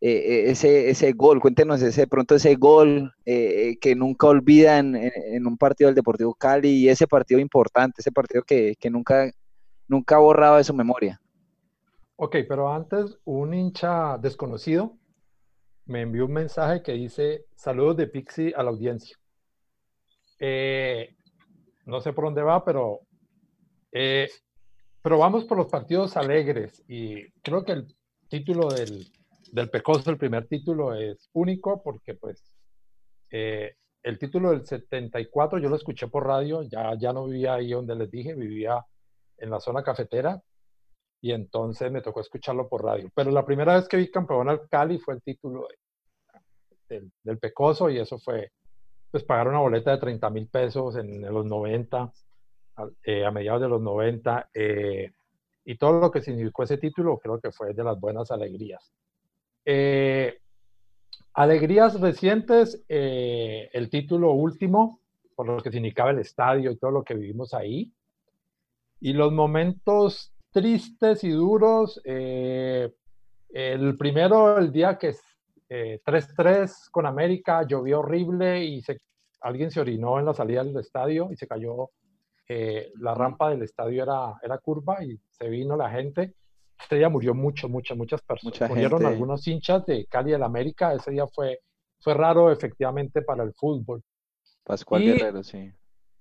Eh, eh, ese, ese gol, cuéntenos ese pronto ese gol eh, que nunca olvidan en, un partido del Deportivo Cali y ese partido importante, ese partido que, nunca, nunca ha borrado de su memoria. Ok, pero antes un hincha desconocido me envió un mensaje que dice, saludos de Pixie a la audiencia. Eh, no sé por dónde va, pero, eh, pero vamos por los partidos alegres y creo que el título del, del Pecoso, el primer título, es único porque pues eh, el título del 74 yo lo escuché por radio, ya, ya no vivía ahí donde les dije, vivía en la zona cafetera y entonces me tocó escucharlo por radio. Pero la primera vez que vi campeón al Cali fue el título del, del, Pecoso y eso fue, pues pagar una boleta de 30 mil pesos en, los 90, eh, a mediados de los 90, eh, y todo lo que significó ese título creo que fue de las buenas alegrías. Eh, alegrías recientes, el título último, por lo que significaba el estadio y todo lo que vivimos ahí. Y los momentos tristes y duros. Eh, el primero, el día que 3-3 eh, con América, llovió horrible y se, alguien se orinó en la salida del estadio y se cayó. Eh, la rampa del estadio era, era curva y se vino la gente. Este día murió mucho, muchas, muchas personas. Murieron algunos hinchas de Cali del América. Ese día fue, fue raro efectivamente para el fútbol. Pascual Guerrero, sí.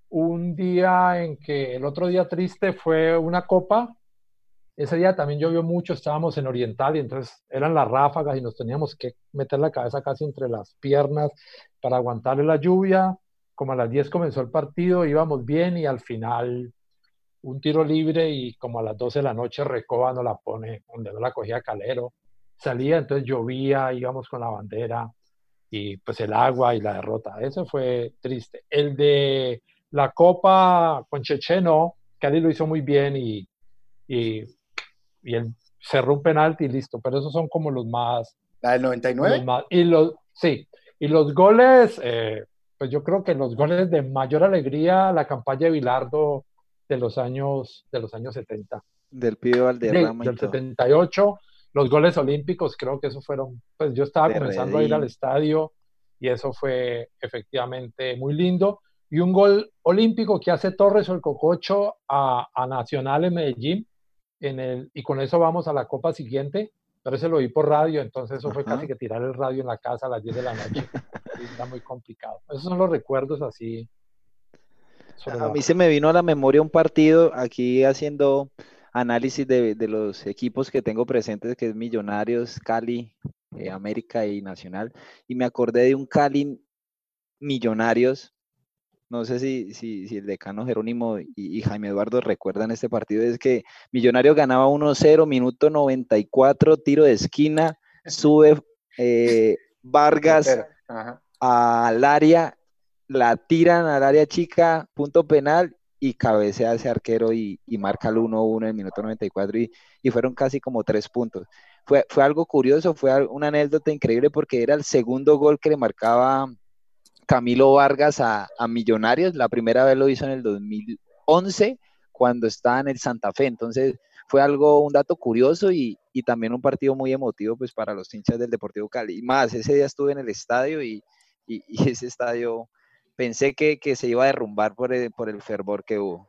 Un día en que el otro día triste fue una copa ese día también llovió mucho, estábamos en Oriental y entonces eran las ráfagas y nos teníamos que meter la cabeza casi entre las piernas para aguantarle la lluvia. Como a las 10 comenzó el partido, íbamos bien y al final un tiro libre y como a las 12 de la noche Recoba no la pone, donde no la cogía Calero. Salía, entonces llovía, íbamos con la bandera y pues el agua y la derrota. Eso fue triste. El de la Copa con Checheno, Cali lo hizo muy bien y, y y él cerró un penalti y listo, pero esos son como los más... ¿La del 99? y los, sí, Y los goles, eh, pues yo creo que los goles de mayor alegría, la campaña de Bilardo de los años, de los años 70. Del pibe Valderrama. del 78, los goles olímpicos, creo que eso fueron, pues yo estaba comenzando a ir al estadio y eso fue efectivamente muy lindo. Y un gol olímpico que hace Torres o el Cococho a, a Nacional en Medellín, en el, y con eso vamos a la copa siguiente, pero ese lo vi por radio, entonces eso fue casi que tirar el radio en la casa a las 10 de la noche. <laughs> Está muy complicado. Esos son los recuerdos así. A mí se me vino a la memoria un partido aquí haciendo análisis de, de los equipos que tengo presentes, que es Millonarios, Cali, eh, América y Nacional, y me acordé de un Cali Millonarios no sé si, si, el decano Jerónimo y, Jaime Eduardo recuerdan este partido, es que Millonario ganaba 1-0, minuto 94, tiro de esquina, sube eh, Vargas al área, la tiran al área chica, punto penal, y cabecea ese arquero y, marca el 1-1 en el minuto 94 y, y, fueron casi como tres puntos. Fue, fue algo curioso, fue una anécdota increíble porque era el segundo gol que le marcaba Camilo Vargas a, Millonarios. La primera vez lo hizo en el 2011 cuando estaba en el Santa Fe. Entonces fue algo, un dato curioso y, también un partido muy emotivo pues para los hinchas del Deportivo Cali. Y más, ese día estuve en el estadio y, <laughs> ese estadio pensé que, se iba a derrumbar por el, por el fervor que hubo.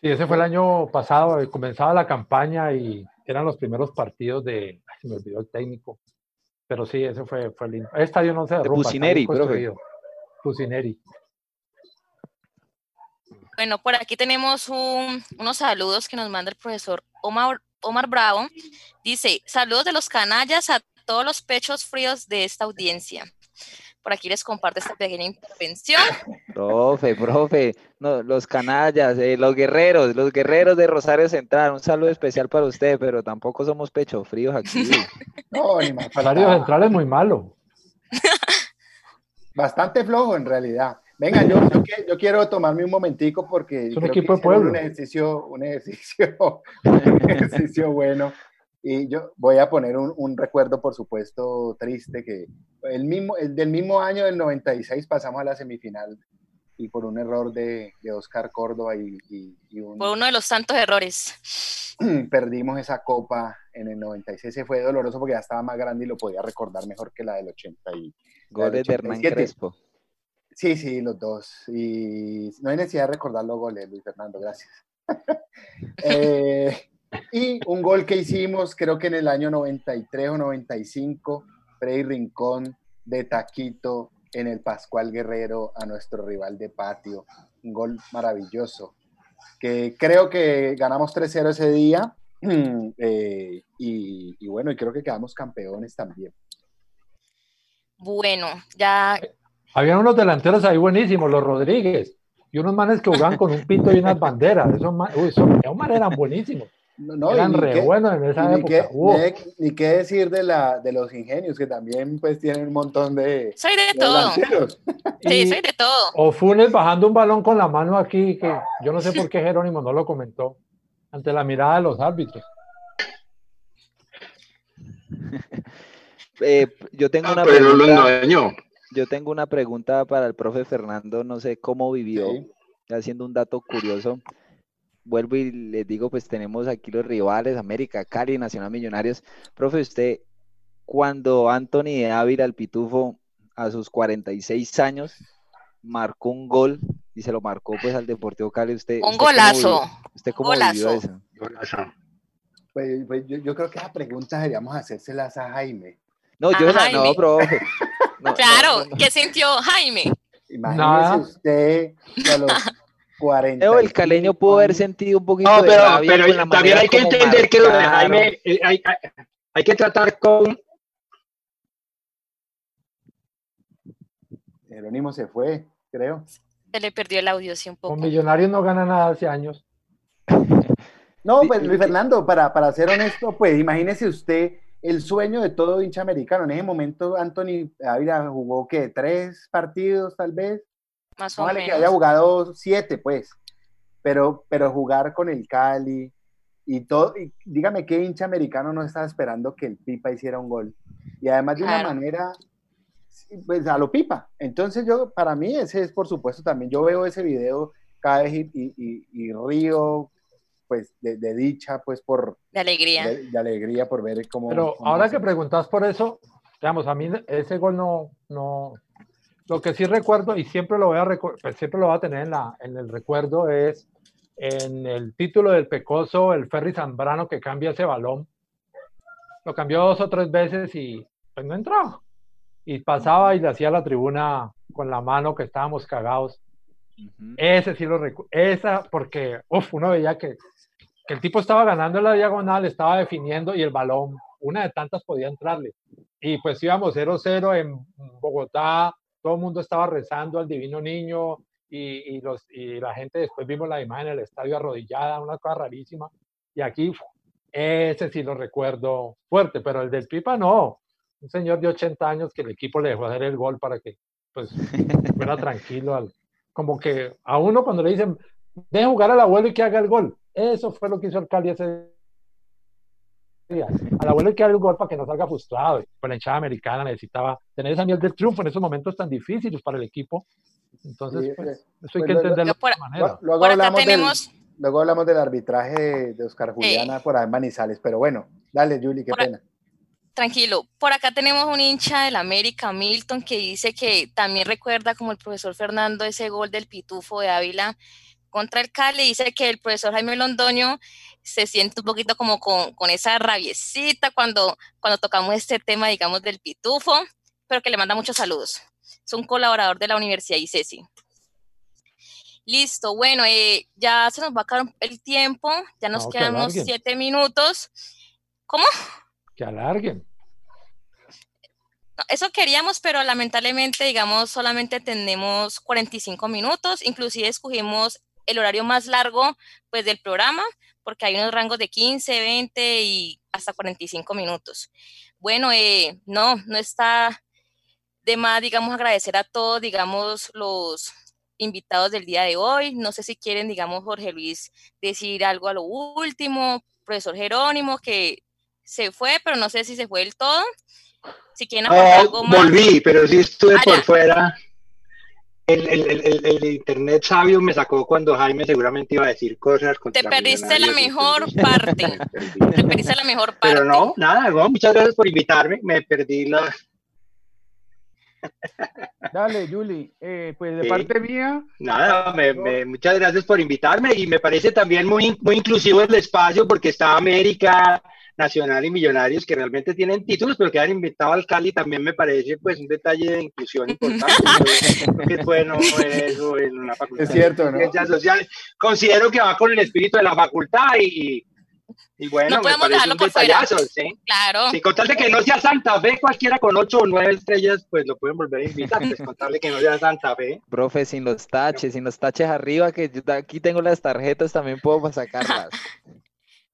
Sí, ese fue el año pasado, eh, comenzaba la campaña y eran los primeros partidos de, se me olvidó el técnico, pero sí, ese fue, fue lindo. El estadio no se derrumba. Profe. Pusineri. Bueno, por aquí tenemos unos saludos que nos manda el profesor Omar, Omar Bravo. Dice, saludos de los canallas a todos los pechos fríos de esta audiencia. Por aquí les comparto esta pequeña intervención. Profe, profe, no, los canallas, eh, los guerreros, los guerreros de Rosario Central, un saludo especial para usted, pero tampoco somos pecho fríos aquí. <laughs> no, ni más. Rosario Central es muy malo. <laughs> Bastante flojo en realidad. Venga, yo, yo, quiero tomarme un momentico porque es un equipo de pueblo. Un ejercicio, un ejercicio, <laughs> un ejercicio bueno. Y yo voy a poner un, recuerdo, por supuesto, triste, que el mismo, el del mismo año del 96 pasamos a la semifinal y por un error de, de Oscar Córdoba y, Por uno de los tantos errores. <clears throat> Perdimos esa copa en el 96, se fue doloroso porque ya estaba más grande y lo podía recordar mejor que la del 80 y... Goles de Hernán Crespo. Sí, sí, los dos. Y no hay necesidad de recordar los goles, Luis Fernando, gracias. <laughs> eh, y un gol que hicimos, creo que en el año 93 o 95, Freddy Rincón de Taquito en el Pascual Guerrero a nuestro rival de patio. Un gol maravilloso. Que creo que ganamos 3-0 ese día. <clears throat> Eh, y, bueno, y creo que quedamos campeones también. Bueno, ya. Habían unos delanteros ahí buenísimos, los Rodríguez, y unos manes que jugaban con un pito y unas banderas. Esos, uy, esos eran buenísimos. No, Eran re buenos en esa época. Ni, qué, decir de, la, de los ingenios, que también pues tienen un montón de... Soy de, todo. sí, soy de todo. O Funes bajando un balón con la mano aquí, que yo no sé por qué Jerónimo no lo comentó, ante la mirada de los árbitros. Eh, yo tengo una pregunta. Yo tengo una pregunta para el profe Fernando, no sé cómo vivió, haciendo un dato curioso vuelvo y les digo, pues tenemos aquí los rivales, América, Cali, Nacional Millonarios. Profe, usted, cuando Anthony de Ávila, el pitufo, a sus 46 años, marcó un gol y se lo marcó pues al Deportivo Cali, usted... Un golazo. ¿Usted cómo vivió eso? Pues, pues yo, creo que esa pregunta deberíamos hacérselas a Jaime. No, yo no, profe. claro, ¿qué sintió Jaime? Imagínese usted a los <laughs> 40. el caleño pudo haber sentido un poquito no, pero, pero también hay que entender que lo de Jaime eh, hay, hay, que tratar con. Jerónimo se fue, creo. Se le perdió el audio, sí, un poco. Con Millonarios no gana nada hace años. <laughs> No, pues Luis Fernando, para, para ser honesto, pues imagínese usted el sueño de todo hincha americano. En ese momento, Anthony Ávila jugó que tres partidos, tal vez, más o menos. que haya jugado siete, pues. Pero, pero jugar con el Cali y todo. Y dígame qué hincha americano no estaba esperando que el Pipa hiciera un gol. Y además de una manera pues a lo pipa. Entonces yo, para mí ese es por supuesto también, yo veo ese video cada vez y, río pues de, dicha, pues por... De alegría. De, alegría por ver cómo... Pero ahora que preguntas por eso, digamos, a mí ese gol no, no, lo que sí recuerdo y siempre lo voy a pues siempre lo voy a tener en, la, en el recuerdo es en el título del Pecoso, el Ferry Zambrano que cambia ese balón. Lo cambió dos o tres veces y pues no entró. Y pasaba y le hacía la tribuna con la mano que estábamos cagados. Ese sí lo recuerdo. Esa, porque uf, uno veía que, que el tipo estaba ganando en la diagonal, estaba definiendo y el balón, una de tantas podía entrarle. Y pues íbamos 0-0 en Bogotá, todo el mundo estaba rezando al divino niño y, y, los, y la gente después vimos la imagen del estadio arrodillada, una cosa rarísima. Y aquí, ese sí lo recuerdo fuerte, pero el del Pipa no. Un señor de 80 años que el equipo le dejó hacer el gol para que pues fuera <laughs> tranquilo. Al, como que a uno cuando le dicen, deje jugar al abuelo y que haga el gol. Eso fue lo que hizo el Cali ese al abuelo hay que darle un gol para que no salga frustrado. Pues la hinchada americana necesitaba tener esa miel del triunfo en esos momentos tan difíciles para el equipo. Entonces, pues, eso hay pues que entenderlo de otra manera. Luego, hablamos del, luego hablamos del arbitraje de Oscar Juliana por ahí en Manizales, pero bueno, dale, Julie, qué pena. Tranquilo, por acá tenemos un hincha del América, Milton, que dice que también recuerda como el profesor Fernando ese gol del Pitufo de Ávila contra el Cali, dice que el profesor Jaime Londoño se siente un poquito como con, esa rabiecita cuando, cuando tocamos este tema, digamos, del pitufo, pero que le manda muchos saludos. Es un colaborador de la Universidad ICESI. Listo, bueno, eh, ya se nos va a acabar el tiempo, ya nos quedan unos siete minutos. ¿Cómo? Que alarguen. eso queríamos, pero lamentablemente, digamos, solamente tenemos 45 minutos, inclusive escogimos el horario más largo pues del programa, porque hay unos rangos de 15, 20 y hasta 45 minutos. Bueno, eh, no, no está de más, digamos, agradecer a todos, digamos, los invitados del día de hoy. No sé si quieren, digamos, Jorge Luis, decir algo a lo último, profesor Jerónimo, que se fue, pero no sé si se fue del todo. Si quieren aportar algo más. Volví, pero sí estuve ah, por fuera el, internet sabio me sacó cuando Jaime seguramente iba a decir cosas. <laughs> Te perdiste la mejor parte. Te perdiste la mejor parte. Pero no, nada, muchas gracias por invitarme. Me perdí la. <laughs> Dale, Juli. Eh, pues de parte mía. Nada, muchas gracias por invitarme y me parece también muy, muy inclusivo el espacio porque está América, Nacional y Millonarios que realmente tienen títulos, pero que han invitado al Cali también me parece pues un detalle de inclusión importante. es bueno eso en una facultad es cierto, sociales. Considero que va con el espíritu de la facultad y, y bueno, no podemos dejarlo por detallazo, ¿sí? Claro. Si contarle que no sea Santa Fe, cualquiera con ocho o nueve estrellas, pues lo pueden volver a invitar. Pues contarle que no sea Santa Fe. Profe, sin los taches, sin los taches arriba, que yo aquí tengo las tarjetas, también puedo sacarlas. <laughs>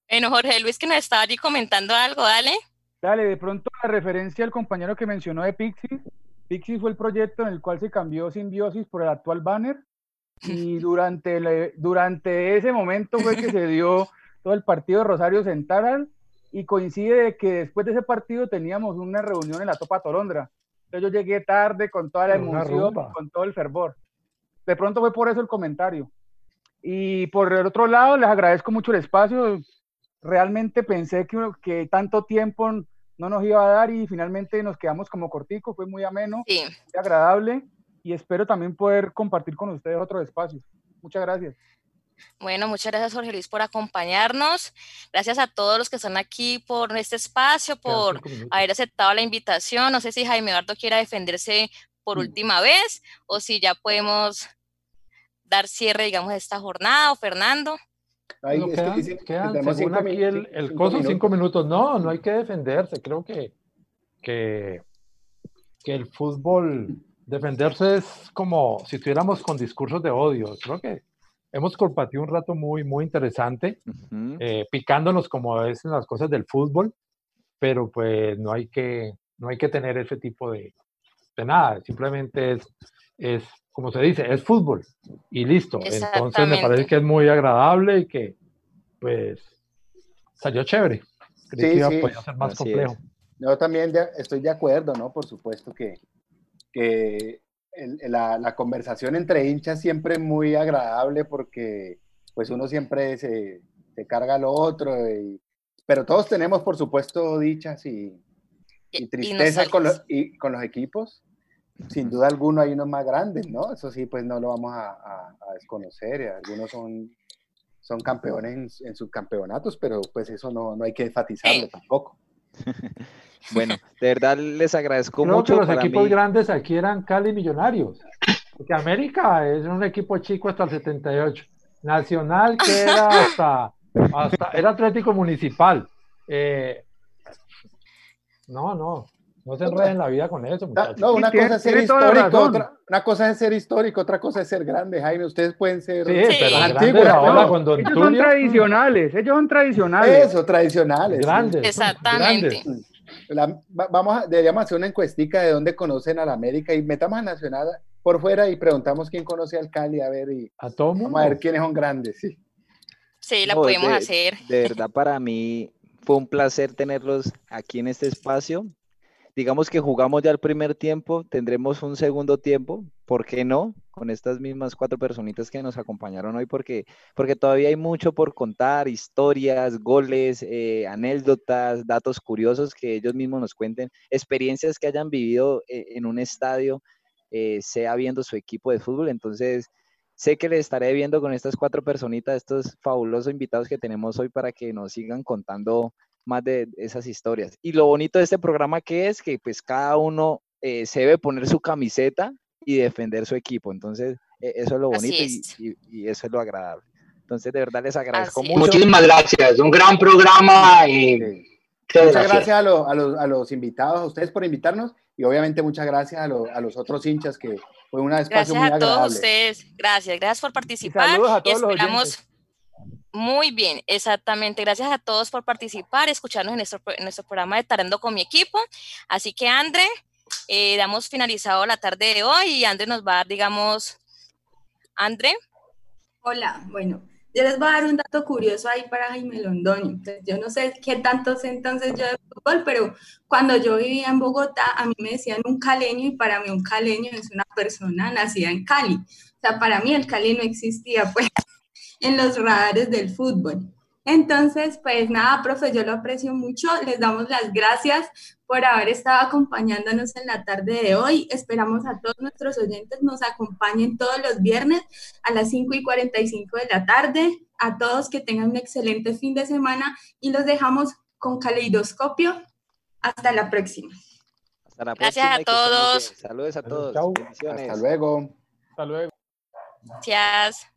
Bueno, Jorge Luis, que nos estaba allí comentando algo, dale. Dale, de pronto la referencia al compañero que mencionó de Pixis. Pixis fue el proyecto en el cual se cambió Simbiosis por el actual banner. Y <laughs> durante, durante ese momento fue que se dio todo el partido de Rosario Central y coincide que después de ese partido teníamos una reunión en la Topa Tolondra. Entonces yo llegué tarde con toda la emoción, con todo el fervor. De pronto fue por eso el comentario. Y por el otro lado, les agradezco mucho el espacio realmente pensé que, que tanto tiempo no nos iba a dar y finalmente nos quedamos como cortico, fue muy ameno, muy agradable y espero también poder compartir con ustedes otro espacio. Muchas gracias. Bueno, muchas gracias Jorge Luis por acompañarnos. Gracias a todos los que están aquí por este espacio, por haber aceptado la invitación. No sé si Jaime Eduardo quiera defenderse por última vez o si ya podemos dar cierre, digamos, a esta jornada o Fernando. Ahí quedan, según aquí el, el coso, cinco minutos. No, no hay que defenderse. Creo que, que, que el fútbol, defenderse es como si estuviéramos con discursos de odio. Creo que hemos compartido un rato muy, muy interesante, eh, picándonos como es en las cosas del fútbol, pero pues no hay que, no hay que tener ese tipo de, de nada. Simplemente es, es como se dice, es fútbol y listo. Entonces me parece que es muy agradable y que pues salió chévere. Creí que iba a ser más complejo. Yo también estoy de acuerdo, ¿no? Por supuesto que, que la, conversación entre hinchas siempre es muy agradable porque pues uno siempre se, se carga lo otro, pero todos tenemos por supuesto dichas y, y tristeza con, los, y con los equipos. Sin duda alguno hay unos más grandes, ¿no? Eso sí, pues no lo vamos a, a, desconocer. Algunos son, son campeones en, en, sus campeonatos, pero pues eso no, no hay que enfatizarlo tampoco. <laughs> Bueno, de verdad les agradezco mucho. Que los equipos grandes aquí eran Cali Millonarios. Porque América es un equipo chico hasta el 78. Nacional que era <laughs> hasta, hasta era Atlético Municipal. Eh, no, no. No se enreden la vida con eso, muchachos. No, una cosa es ser histórico, otra, una cosa es ser histórico, otra cosa es ser grande, Jaime. Ustedes pueden ser sí, pero antiguos. No, ellos son tradicionales, ellos son tradicionales. Eso, tradicionales. Grandes. Exactamente. vamos a, deberíamos hacer una encuestica de dónde conocen a la América y metamos a Nacional por fuera y preguntamos quién conoce al Cali, a ver, y a todo vamos a ver quiénes son grandes, sí. Sí, la podemos hacer. De verdad, para mí fue un placer tenerlos aquí en este espacio digamos que jugamos ya el primer tiempo, tendremos un segundo tiempo, ¿por qué no? Con estas mismas cuatro personitas que nos acompañaron hoy, porque, porque todavía hay mucho por contar, historias, goles, eh, anécdotas, datos curiosos que ellos mismos nos cuenten, experiencias que hayan vivido eh, en un estadio, eh, sea viendo su equipo de fútbol. Entonces, sé que les estaré viendo con estas cuatro personitas, estos fabulosos invitados que tenemos hoy para que nos sigan contando más de esas historias. Y lo bonito de este programa que es que pues cada uno eh, se debe poner su camiseta y defender su equipo. Entonces, e, eso es lo bonito y, eso es lo agradable. Entonces, de verdad les agradezco mucho. Muchísimas gracias, un gran programa. Y... Muchas gracias, a, los, a, los, invitados, a ustedes por invitarnos y obviamente muchas gracias a, a los otros hinchas que fue una espacio gracias muy agradable. a todos ustedes, gracias, gracias por participar y, esperamos muy bien, exactamente. Gracias a todos por participar, escucharnos en nuestro, nuestro programa de Tarando con mi equipo. Así que, André, eh, damos finalizado la tarde de hoy y André nos va a dar, digamos, André. Hola, bueno, yo les voy a dar un dato curioso ahí para Jaime Londoño. Pues, yo no sé qué tanto sé entonces yo de fútbol, pero cuando yo vivía en Bogotá, a mí me decían un caleño y para mí un caleño es una persona nacida en Cali. O sea, para mí el Cali no existía, pues en los radares del fútbol. Entonces, pues nada, profe, yo lo aprecio mucho. Les damos las gracias por haber estado acompañándonos en la tarde de hoy. Esperamos a todos nuestros oyentes nos acompañen todos los viernes a las 5 y 45 de la tarde. A todos que tengan un excelente fin de semana y los dejamos con caleidoscopio. Hasta la próxima. Hasta la próxima Gracias a todos. Saludos a todos. Hasta luego. Hasta luego. Gracias.